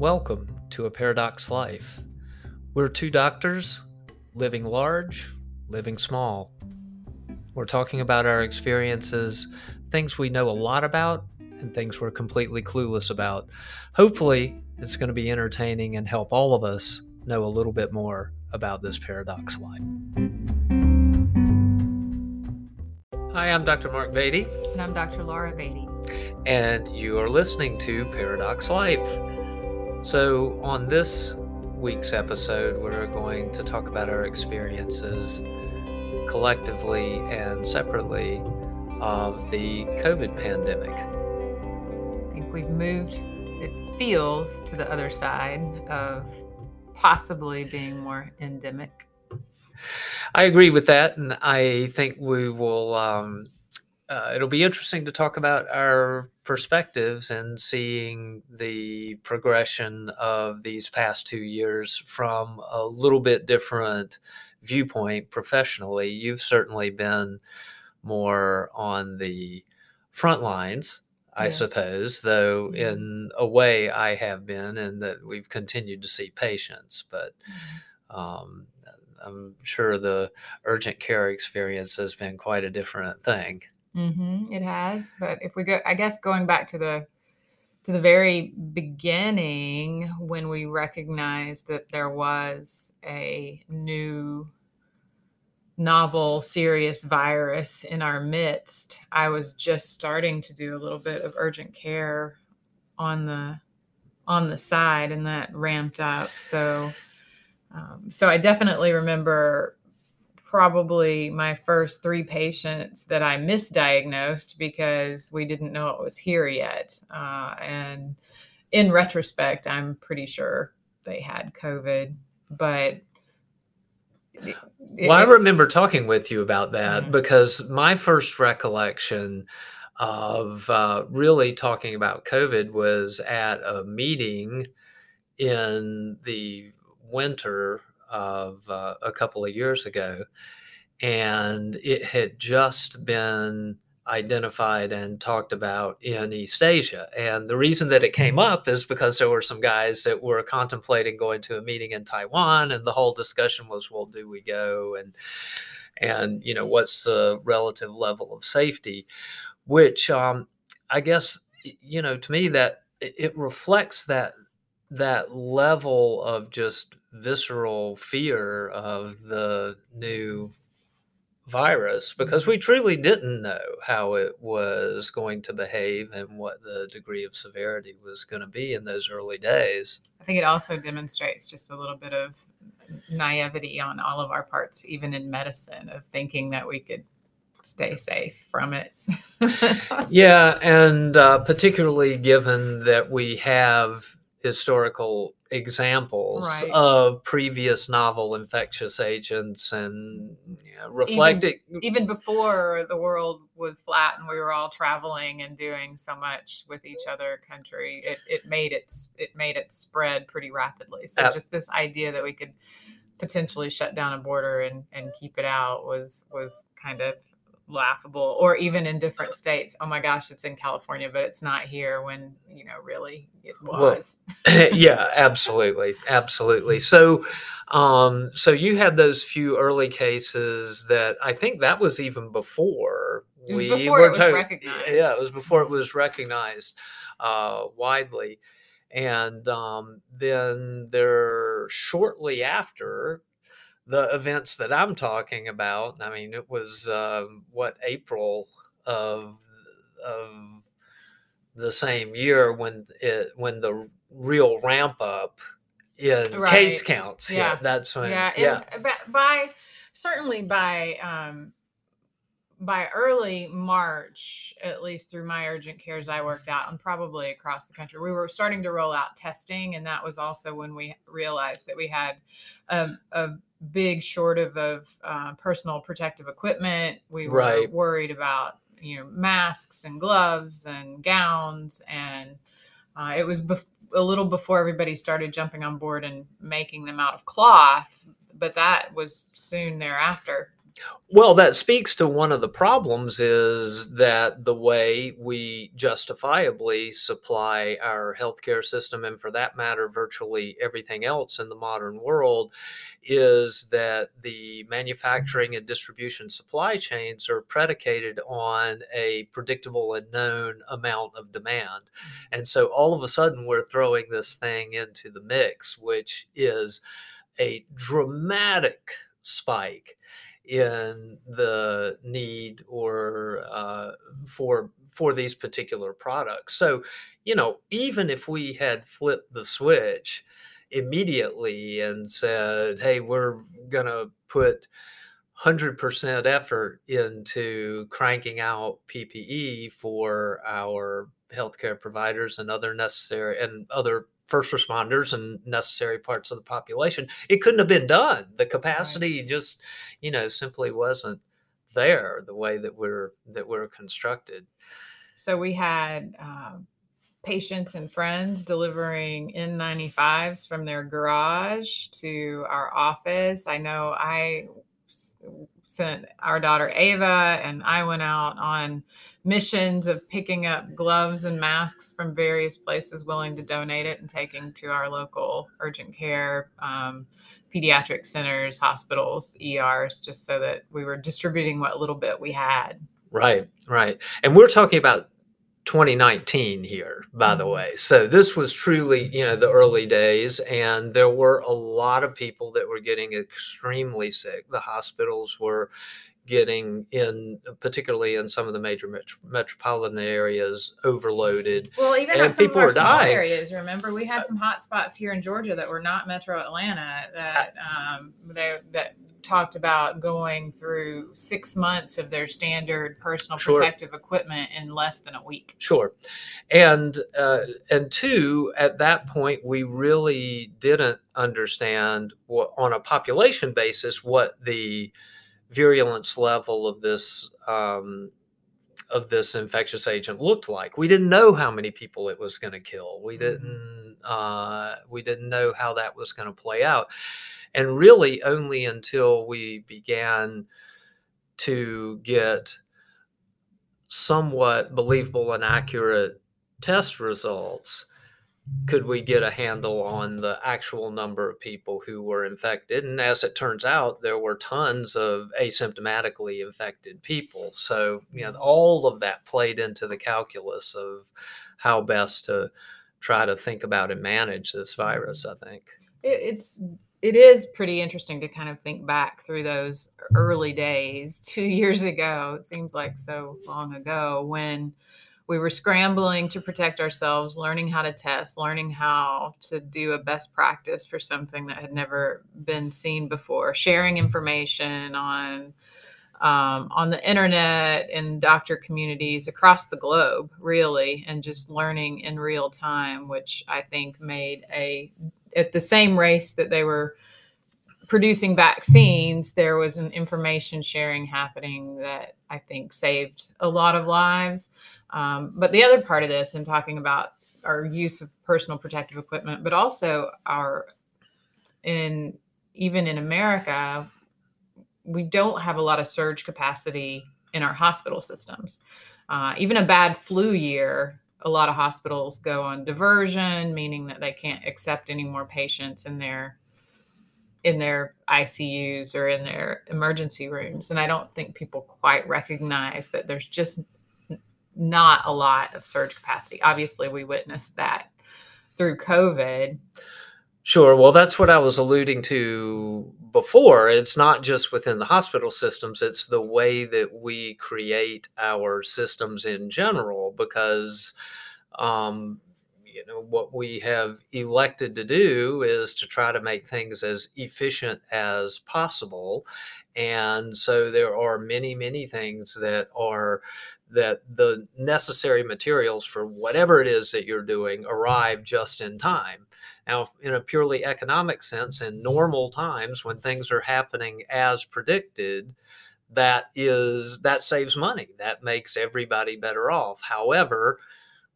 Welcome to A Paradox Life. We're two doctors living large, living small. We're talking about our experiences, things we know a lot about, and things we're completely clueless about. Hopefully, it's going to be entertaining and help all of us know a little bit more about this paradox life. Hi, I'm Dr. Mark Beaty. And I'm Dr. Laura Beaty. And you are listening to Paradox Life. So, on this week's episode, we're going to talk about our experiences collectively and separately of the COVID pandemic. I think we've moved, it feels, to the other side of possibly being more endemic. I agree with that, and I think we will. Um, uh, it'll be interesting to talk about our perspectives and seeing the progression of these past two years from a little bit different viewpoint professionally. You've certainly been more on the front lines, I yes. suppose, though mm-hmm. in a way I have been, and that we've continued to see patients. But mm-hmm. um, I'm sure the urgent care experience has been quite a different thing. Mm-hmm, it has, but if we go, I guess going back to the to the very beginning when we recognized that there was a new novel serious virus in our midst i was just starting to do a little bit of urgent care on the on the side and that ramped up. So um, so i definitely remember probably my first three patients that I misdiagnosed because we didn't know it was here yet. Uh, and in retrospect, I'm pretty sure they had COVID, but. It, well, I remember talking with you about that mm-hmm. because my first recollection of uh, really talking about COVID was at a meeting in the winter of uh, a couple of years ago, and it had just been identified and talked about in East Asia. And the reason that it came up is because there were some guys that were contemplating going to a meeting in Taiwan, and the whole discussion was, well, do we go? And and you know, what's the relative level of safety? Which um, I guess you know, to me that it reflects that that level of just visceral fear of the new virus because we truly didn't know how it was going to behave and what the degree of severity was going to be in those early days. I think it also demonstrates just a little bit of naivety on all of our parts, even in medicine, of thinking that we could stay safe from it. yeah, and uh, particularly given that we have historical examples right. of previous novel infectious agents and you know, reflecting even, even, before the world was flat and we were all traveling and doing so much with each other country it, it made it it made it spread pretty rapidly so uh, just this idea that we could potentially shut down a border and, and keep it out was was kind of laughable or even in different states. Oh my gosh it's in california but it's not here when you know really it was. well, yeah absolutely absolutely. So um so you had those few early cases that i think that was even before we before were to- recognized. yeah it was before it was recognized uh widely. And um, then there shortly after the events that I'm talking about, I mean, it was uh, what April of of the same year when it when the real ramp up in right. case counts. Yeah. yeah. that's when. Yeah, yeah. by certainly by um, by early March, at least through my urgent cares I worked out, and probably across the country, we were starting to roll out testing, and that was also when we realized that we had a, a big shortage of uh, personal protective equipment. We were right. worried about you know masks and gloves and gowns, and uh, it was bef- a little before everybody started jumping on board and making them out of cloth. But that was soon thereafter Well, that speaks to one of the problems is that the way we justifiably supply our healthcare system, and for that matter, virtually everything else in the modern world, is that the manufacturing and distribution supply chains are predicated on a predictable and known amount of demand. And so all of a sudden, we're throwing this thing into the mix, which is a dramatic spike in the need or uh, for for these particular products. So, you know, even if we had flipped the switch immediately and said, "Hey, we're gonna put." 100% effort into cranking out PPE for our healthcare providers and other necessary and other first responders and necessary parts of the population. It couldn't have been done. The capacity right. just, you know, simply wasn't there the way that we're that we're constructed. So we had uh, patients and friends delivering N95s from their garage to our office. I know I sent our daughter Ava and I went out on missions of picking up gloves and masks from various places willing to donate it and taking to our local urgent care um, pediatric centers hospitals ers just so that we were distributing what little bit we had. Right right. And we're talking about 2019 here by the mm-hmm. way so this was truly you know the early days and there were a lot of people that were getting extremely sick the hospitals were getting in, particularly in some of the major met- metropolitan areas, overloaded. Well, even and some people of our small dying. areas. Remember, we had some hot spots here in Georgia that were not Metro Atlanta that um, they, that talked about going through six months of their standard personal sure. protective equipment in less than a week. Sure, and uh, and two, at that point, we really didn't understand what, on a population basis what the virulence level of this um, of this infectious agent looked like. We didn't know how many people it was going to kill. We mm-hmm. didn't uh, we didn't know how that was going to play out, and really only until we began to get somewhat believable and accurate test results could we get a handle on the actual number of people who were infected? And as it turns out, there were tons of asymptomatically infected people. So, you know, all of that played into the calculus of how best to try to think about and manage this virus, I think. It's it is pretty interesting to kind of think back through those early days, two years ago. It seems like so long ago when we were scrambling to protect ourselves, learning how to test, learning how to do a best practice for something that had never been seen before, sharing information on um, on the internet and doctor communities across the globe, really, and just learning in real time, which I think made a at the same race that they were producing vaccines, there was an information sharing happening that I think saved a lot of lives. Um, but the other part of this, and talking about our use of personal protective equipment, but also our in even in America, we don't have a lot of surge capacity in our hospital systems. Uh, even a bad flu year, a lot of hospitals go on diversion, meaning that they can't accept any more patients in their in their ICUs or in their emergency rooms. And I don't think people quite recognize that there's just not a lot of surge capacity. Obviously, we witnessed that through COVID. Sure. Well, that's what I was alluding to before. It's not just within the hospital systems, it's the way that we create our systems in general because um, you know what we have elected to do is to try to make things as efficient as possible and so there are many many things that are that the necessary materials for whatever it is that you're doing arrive just in time. Now, in a purely economic sense, in normal times when things are happening as predicted, that is that saves money. That makes everybody better off. However,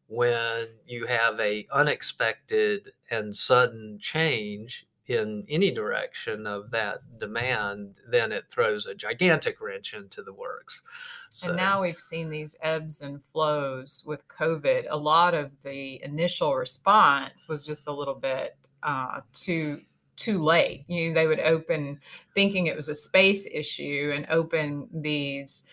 when you have a unexpected and sudden change in any direction of that demand, then it throws a gigantic wrench into the works. So. And now we've seen these ebbs and flows with COVID. A lot of the initial response was just a little bit uh, too too late. You know, they would open thinking it was a space issue and open these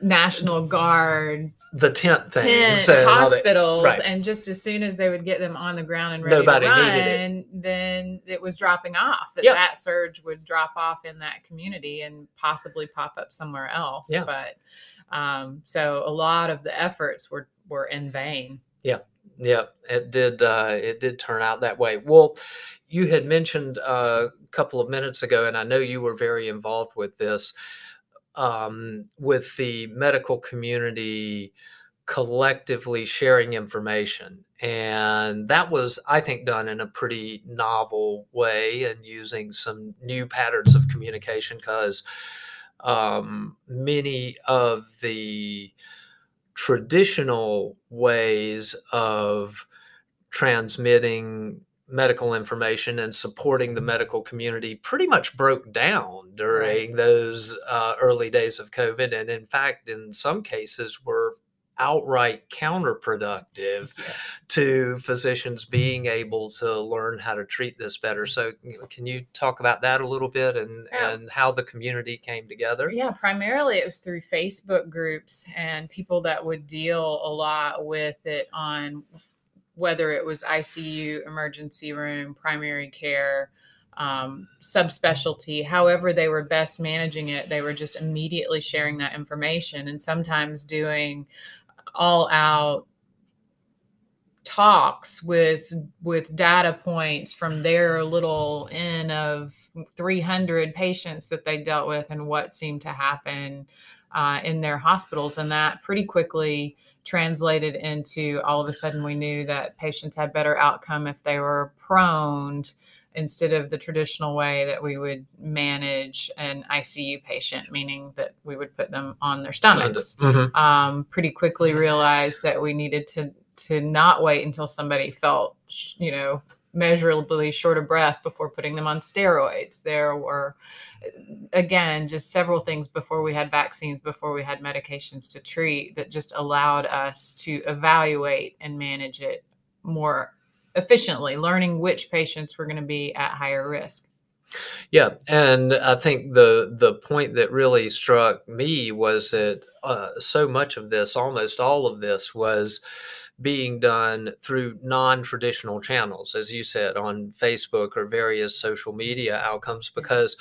National Guard the tent things tent hospitals right. and just as soon as they would get them on the ground and ready Nobody to run then it was dropping off that yep. that surge would drop off in that community and possibly pop up somewhere else yeah. but um, so a lot of the efforts were were in vain yeah yeah it did uh, it did turn out that way well you had mentioned uh, a couple of minutes ago and i know you were very involved with this um, with the medical community collectively sharing information. And that was, I think, done in a pretty novel way and using some new patterns of communication because um, many of the traditional ways of transmitting medical information and supporting the medical community pretty much broke down during right. those uh, early days of COVID. And in fact, in some cases, were outright counterproductive yes. to physicians being able to learn how to treat this better. So, can you talk about that a little bit and, yeah. and how the community came together? Yeah, primarily it was through Facebook groups and people that would deal a lot with it on whether it was ICU, emergency room, primary care, um, subspecialty, however they were best managing it, they were just immediately sharing that information and sometimes doing all out talks with with data points from their little in of 300 patients that they dealt with and what seemed to happen uh, in their hospitals. And that pretty quickly translated into all of a sudden we knew that patients had better outcome if they were prone instead of the traditional way that we would manage an ICU patient, meaning that we would put them on their stomachs. Mm-hmm. Um, pretty quickly realized that we needed to to not wait until somebody felt, you know, measurably short of breath before putting them on steroids. There were, again, just several things before we had vaccines, before we had medications to treat that just allowed us to evaluate and manage it more efficiently, learning which patients were going to be at higher risk. Yeah, and I think the the point that really struck me was that uh, so much of this, almost all of this, was being done through non-traditional channels as you said on facebook or various social media outcomes because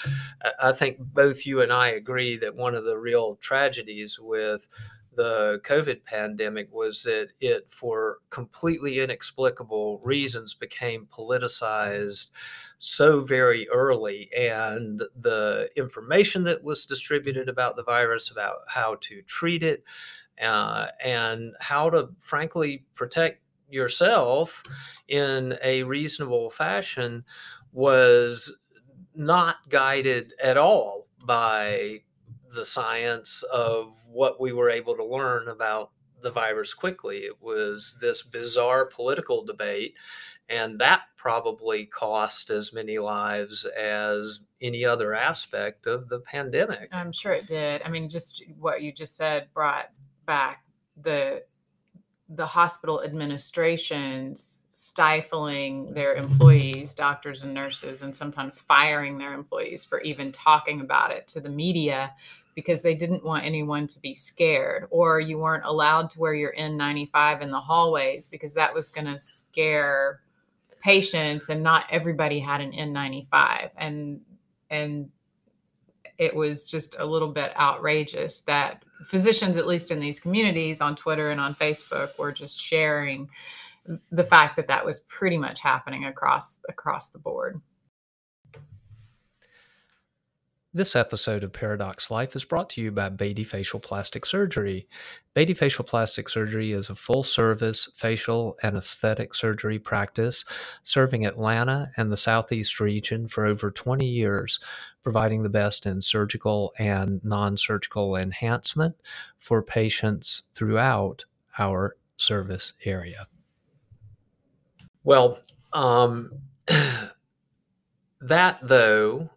i think both you and i agree that one of the real tragedies with the COVID pandemic was that it, for completely inexplicable reasons, became politicized so very early. And the information that was distributed about the virus, about how to treat it, uh, and how to, frankly, protect yourself in a reasonable fashion was not guided at all by the science of what we were able to learn about the virus quickly. It was this bizarre political debate, and that probably cost as many lives as any other aspect of the pandemic. I'm sure it did. I mean, just what you just said brought back the the hospital administrations stifling their mm-hmm. employees, doctors and nurses, and sometimes firing their employees for even talking about it to the media because they didn't want anyone to be scared. Or you weren't allowed to wear your N95 in the hallways because that was going to scare patients and not everybody had an N95 and and it was just a little bit outrageous that physicians at least in these communities on Twitter and on Facebook were just sharing the fact that that was pretty much happening across across the board. This episode of Paradox Life is brought to you by Beaty Facial Plastic Surgery. Beaty Facial Plastic Surgery is a full service facial and aesthetic surgery practice serving Atlanta and the Southeast region for over 20 years, providing the best in surgical and non surgical enhancement for patients throughout our service area. Well, um, that though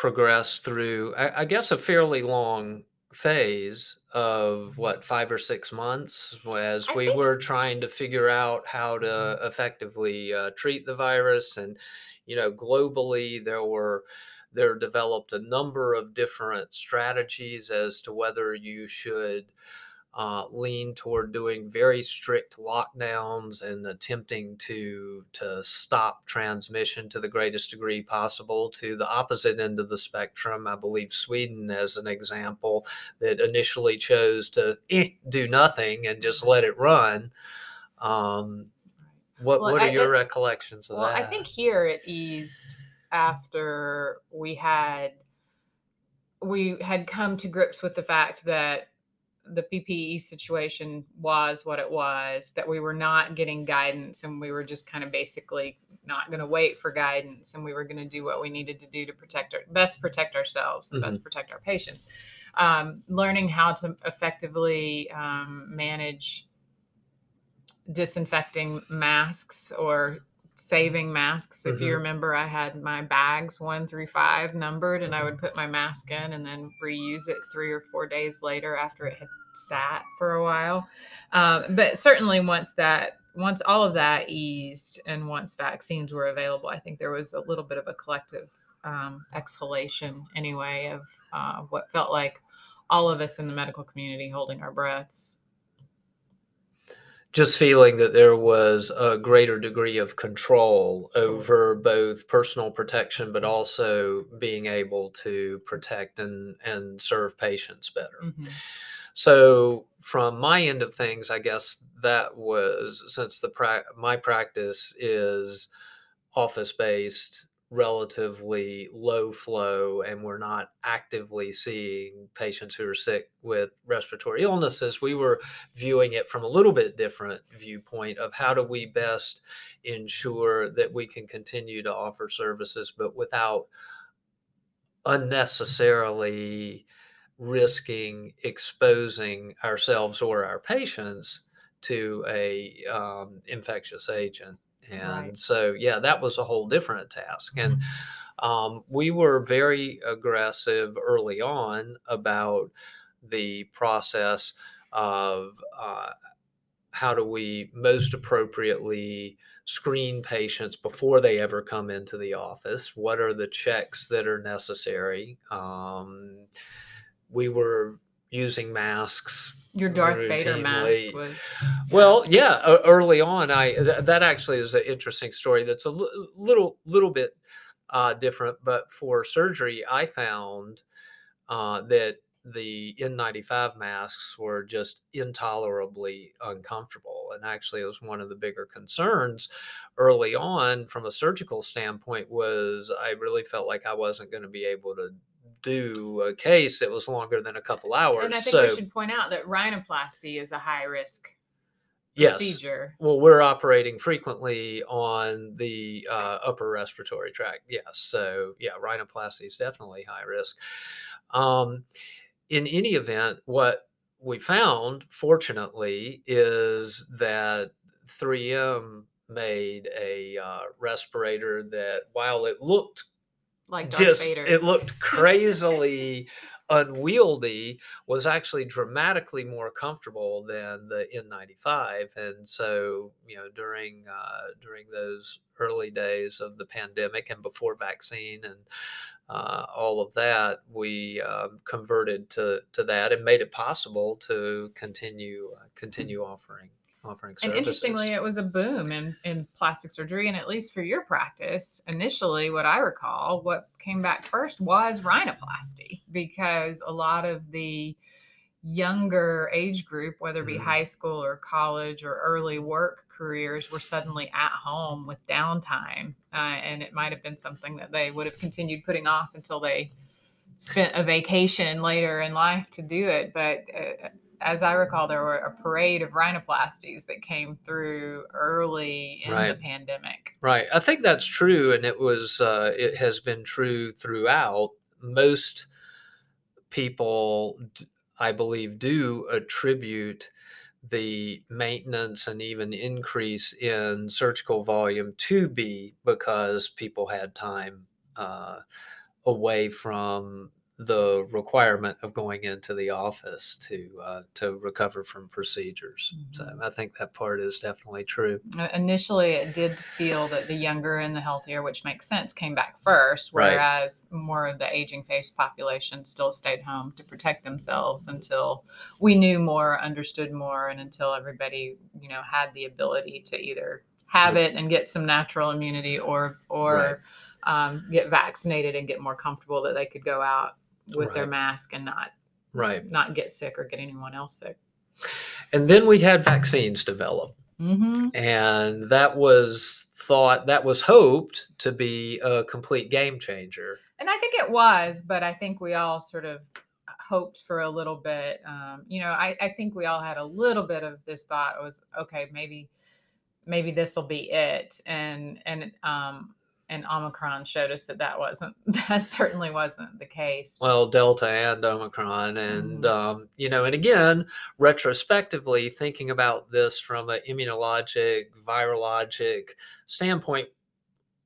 progressed through, I, I guess, a fairly long phase of what five or six months as I we think were trying to figure out how to effectively uh, treat the virus. And you know globally there were there developed a number of different strategies as to whether you should uh, lean toward doing very strict lockdowns and attempting to to stop transmission to the greatest degree possible. To the opposite end of the spectrum, I believe Sweden, as an example, that initially chose to eh, do nothing and just let it run. Um, what well, what are I, your I, recollections of well, that? I think here it eased after we had we had come to grips with the fact that the PPE situation was what it was, that we were not getting guidance and we were just kind of basically not going to wait for guidance and we were going to do what we needed to do to protect our best protect ourselves and Mhm. best protect our patients. Um, learning how to effectively um, manage disinfecting masks or saving masks. If you Mhm. remember, I had my bags one through five numbered, and I would put my mask in and then reuse it three or four days later after it had sat for a while. Um, but certainly, once that once all of that eased and once vaccines were available, I think there was a little bit of a collective um, exhalation anyway of uh, what felt like all of us in the medical community holding our breaths. Just feeling that there was a greater degree of control over both personal protection but also being able to protect and and serve patients better. Mhm. so from my end of things i guess that was since the pra- my practice is office based relatively low flow and we're not actively seeing patients who are sick with respiratory illnesses. We were viewing it from a little bit different viewpoint of how do we best ensure that we can continue to offer services but without unnecessarily risking exposing ourselves or our patients to a um, infectious agent and Right. so yeah that was a whole different task and um, we were very aggressive early on about the process of uh, how do we most appropriately screen patients before they ever come into the office? What are the checks that are necessary? Um, we were using masks. Your Darth Vader mask was Well, yeah, early on, I th- that actually is an interesting story. That's a li- little little bit uh, different, but for surgery, I found uh, that the N95 masks were just intolerably uncomfortable, and actually, it was one of the bigger concerns early on from a surgical standpoint. Was I really felt like I wasn't going to be able to do a case that was longer than a couple hours. And I think so we should point out that rhinoplasty is a high risk yes, procedure. well, we're operating frequently on the uh, upper respiratory tract. Yes. So, yeah, rhinoplasty is definitely high risk. Um, in any event, what we found, fortunately, is that 3M made a uh, respirator that, while it looked Like Darth just Vader. it looked crazily unwieldy was actually dramatically more comfortable than the N95 and so you know during uh, during those early days of the pandemic and before vaccine and uh, all of that we um, converted to to that and made it possible to continue uh, continue offering offering and interestingly, it was a boom in, in plastic surgery. And at least for your practice, initially, what I recall, what came back first was rhinoplasty because a lot of the younger age group, whether it be Mhm. high school or college or early work careers, were suddenly at home with downtime. Uh, and it might have been something that they would have continued putting off until they spent a vacation later in life to do it. But uh, as I recall, there were a parade of rhinoplasties that came through early in the pandemic. Right. I think that's true, and it was uh, it has been true throughout. Most people, I believe, do attribute the maintenance and even increase in surgical volume to be because people had time uh, away from the requirement of going into the office to uh, to recover from procedures. Mm-hmm. So I think that part is definitely true. Uh, initially, it did feel that the younger and the healthier, which makes sense, came back first, whereas right. more of the aging face population still stayed home to protect themselves until we knew more, understood more, and until everybody you know had the ability to either have it and get some natural immunity or or right. um, get vaccinated and get more comfortable that they could go out with right. their mask and not right. not get sick or get anyone else sick. And then we had vaccines develop. Mm-hmm. and that was thought that was hoped to be a complete game changer. And i think it was but i think we all sort of hoped for a little bit. Um, you know I, I think we all had a little bit of this thought was okay maybe maybe this will be it. And and um and Omicron showed us that that wasn't that certainly wasn't the case. Well, Delta and Omicron, and mm-hmm. um, you know, and again, retrospectively thinking about this from an immunologic, virologic standpoint,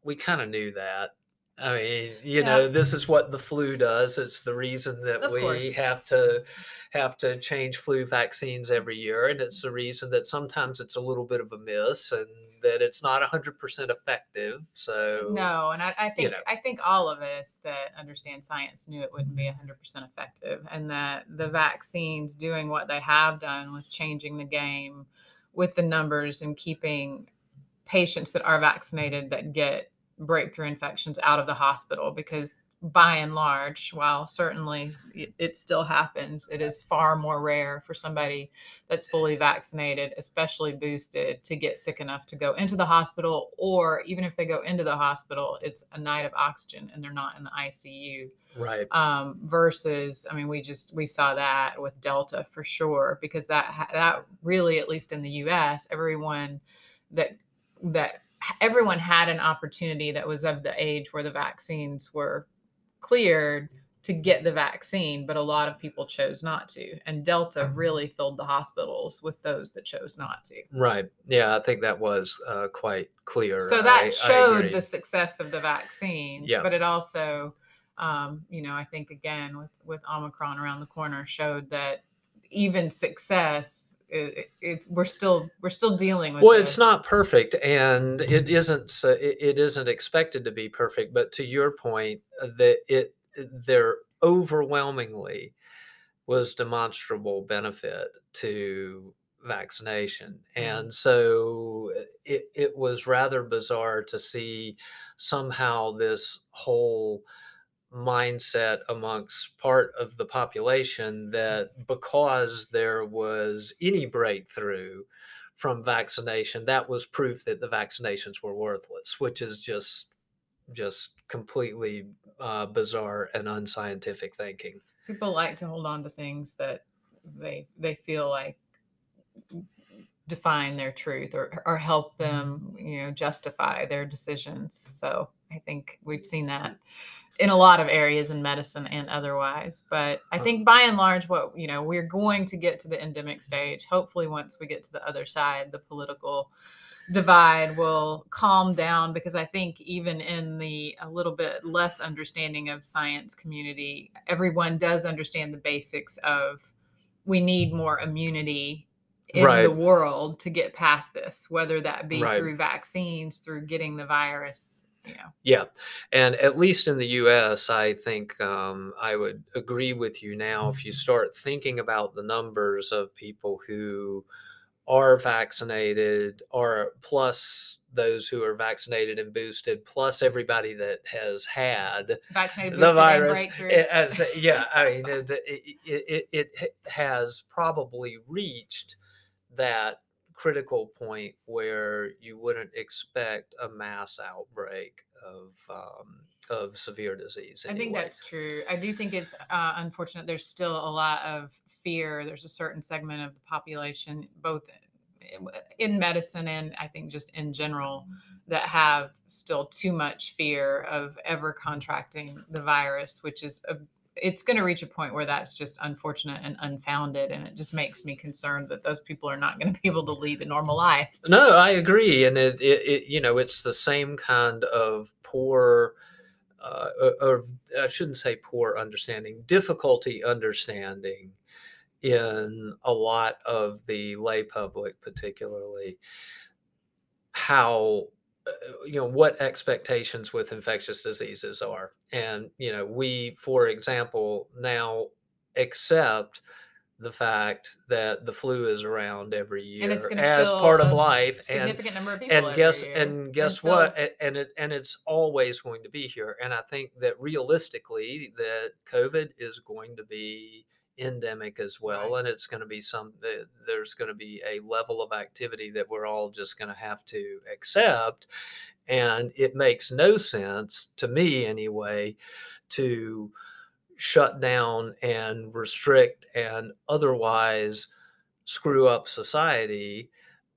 we kind of knew that. I mean, you yeah. know, this is what the flu does. It's the reason that of we course. have to have to change flu vaccines every year, and it's the reason that sometimes it's a little bit of a miss, and that it's not 100% effective. So no, and I, I think you know. I think all of us that understand science knew it wouldn't be 100% effective, and that the vaccines doing what they have done with changing the game with the numbers and keeping patients that are vaccinated that get breakthrough infections out of the hospital because by and large, while certainly it, still happens, it is far more rare for somebody that's fully vaccinated, especially boosted, to get sick enough to go into the hospital. Or even if they go into the hospital, it's a night of oxygen and they're not in the ICU. Right. Um, versus, I mean, we just we saw that with Delta for sure because that that really, at least in the U.S., everyone that that everyone had an opportunity that was of the age where the vaccines were cleared to get the vaccine, but a lot of people chose not to. And Delta mm-hmm. really filled the hospitals with those that chose not to. Right. Yeah, I think that was uh, quite clear. So that I, showed I the success of the vaccines, yeah. but it also, um, you know, I think again with with Omicron around the corner showed that even success it, it's we're still we're still dealing with well this. it's not perfect and it isn't it, it isn't expected to be perfect but to your point uh, that it there overwhelmingly was demonstrable benefit to vaccination mm-hmm. and so it, it was rather bizarre to see somehow this whole mindset amongst part of the population that because there was any breakthrough from vaccination, that was proof that the vaccinations were worthless, which is just just completely uh, bizarre and unscientific thinking. People like to hold on to things that they they feel like define their truth or or help mm-hmm. them, you know, justify their decisions. So I think we've seen that in a lot of areas in medicine and otherwise. But I oh. think by and large, what you know, we're going to get to the endemic stage. Hopefully, once we get to the other side, the political divide will calm down because I think even in the a little bit less understanding of science community, everyone does understand the basics of we need more immunity in right. the world to get past this, whether that be right. through vaccines, through getting the virus yeah. Yeah. And at least in the US, I think um, I would agree with you now. If you mm-hmm. start thinking about the numbers of people who are vaccinated, or plus those who are vaccinated and boosted, plus everybody that has had vaccinated, the virus. It, yeah, I mean, it, it, it, it has probably reached that critical point where you wouldn't expect a mass outbreak of um, of severe disease. Anyway. I think that's true. I do think it's uh, unfortunate. There's still a lot of fear. There's a certain segment of the population, both in medicine and I think just in general, that have still too much fear of ever contracting the virus, which is a it's going to reach a point where that's just unfortunate and unfounded and it just makes me concerned that those people are not going to be able to lead a normal life. No i agree and it, it, it you know it's the same kind of poor uh, or, or I shouldn't say poor understanding, difficulty understanding in a lot of the lay public, particularly how Uh, you know what expectations with infectious diseases are. And you know we for example now accept the fact that the flu is around every year as part of life significant and, number of people and guess year. and guess and what? And it and it's always going to be here. And i think that realistically that covid is going to be endemic as well right. and it's going to be some there's going to be a level of activity that we're all just going to have to accept and it makes no sense to me anyway to shut down and restrict and otherwise screw up society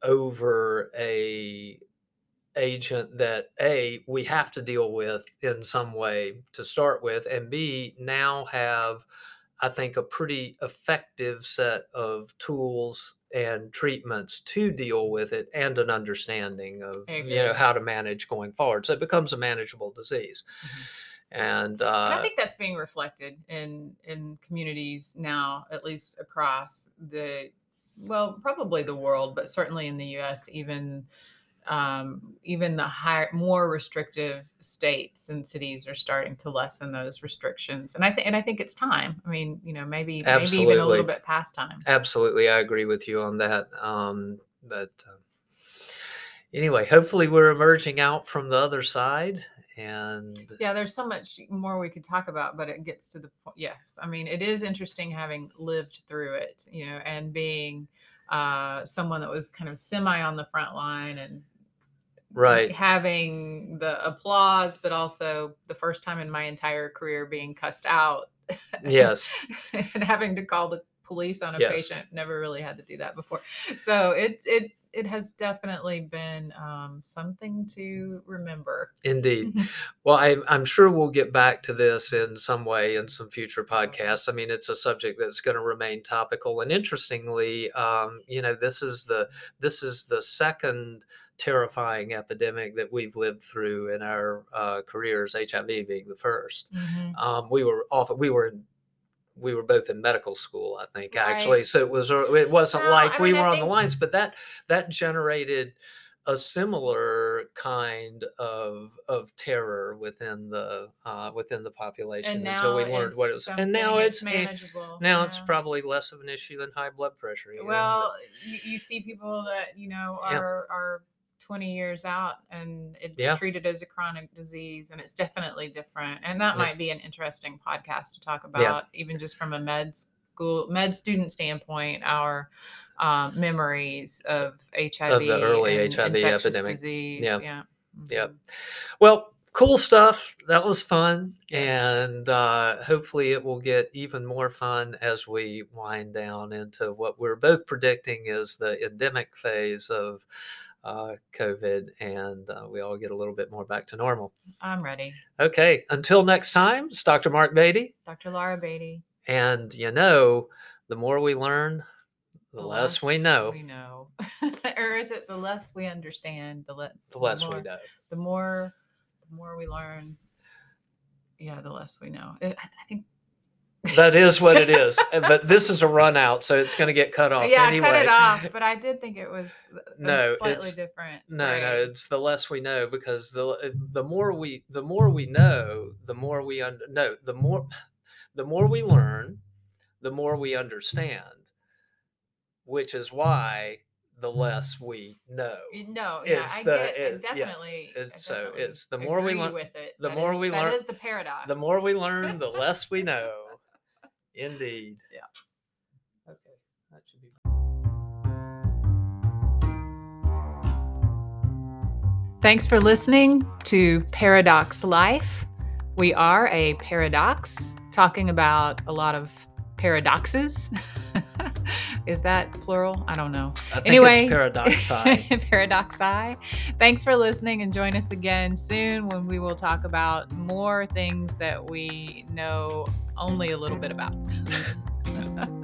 over a agent that a we have to deal with in some way to start with and b now have i think a pretty effective set of tools and treatments to deal with it and an understanding of you know how to manage going forward. So it becomes a manageable disease. Mm-hmm. And, uh, and I think that's being reflected in in communities now, at least across the well, probably the world, but certainly in the U.S. Even um, even the higher, more restrictive states and cities are starting to lessen those restrictions, and I think and I think it's time. I mean, you know, maybe Absolutely. maybe even a little bit past time. Absolutely, I agree with you on that. Um, but uh, anyway, hopefully, we're emerging out from the other side and yeah there's so much more we could talk about but it gets to the point yes i mean it is interesting having lived through it you know and being uh, someone that was kind of semi on the front line and right having the applause but also the first time in my entire career being cussed out yes and having to call the police on a yes. patient never really had to do that before so it it it has definitely been um, something to remember. Indeed. well, I, I'm sure we'll get back to this in some way in some future podcasts. I mean, it's a subject that's going to remain topical. And interestingly, um, you know, this is the this is the second terrifying epidemic that we've lived through in our uh, careers. HIV being the 1st mm-hmm. um, we were often we were we were both in medical school, I think, right. actually. So it was it wasn't no, like I we mean, were on the lines, but that that generated a similar kind of of terror within the uh, within the population until we learned what it was. And now it's manageable. Now yeah. it's probably less of an issue than high blood pressure. Well, you, you, see people that you know are yeah. are 20 years out and it's yeah. treated as a chronic disease and it's definitely different and that yeah. might be an interesting podcast to talk about yeah. even just from a med school med student standpoint our um, memories of hiv of the early hiv epidemic disease. yeah yeah mm-hmm. yeah well cool stuff that was fun and uh, hopefully it will get even more fun as we wind down into what we're both predicting is the endemic phase of uh, COVID and uh, we all get a little bit more back to normal. I'm ready. Okay. Until next time, it's Dr. Mark Beaty. Dr. Laura Beaty. And you know, the more we learn, the, the less, less, we know. We know. or is it the less we understand, the, le- the less the more, we know. The more the more we learn, yeah, the less we know. I, I think that is what it is. but this is a run out, so it's going to get cut off. Yeah, anyway. cut it off. But I did think it was no slightly different. No, phrase. no, it's the less we know because the the more we the more we know, the more we un- no the more the more we learn, the more we understand. Which is why the less we know. No, yeah, I the, get it, definitely. Yeah, it's, so it's the more we learn. With it. The that more is, we learn. That is the paradox. The more we learn, the less we know. Indeed. Yeah. Okay. That should be. Thanks for listening to Paradox Life. We are a paradox talking about a lot of paradoxes. Is that plural? I don't know. I anyway, paradoxi. paradoxi. Thanks for listening and join us again soon when we will talk about more things that we know only a little bit about.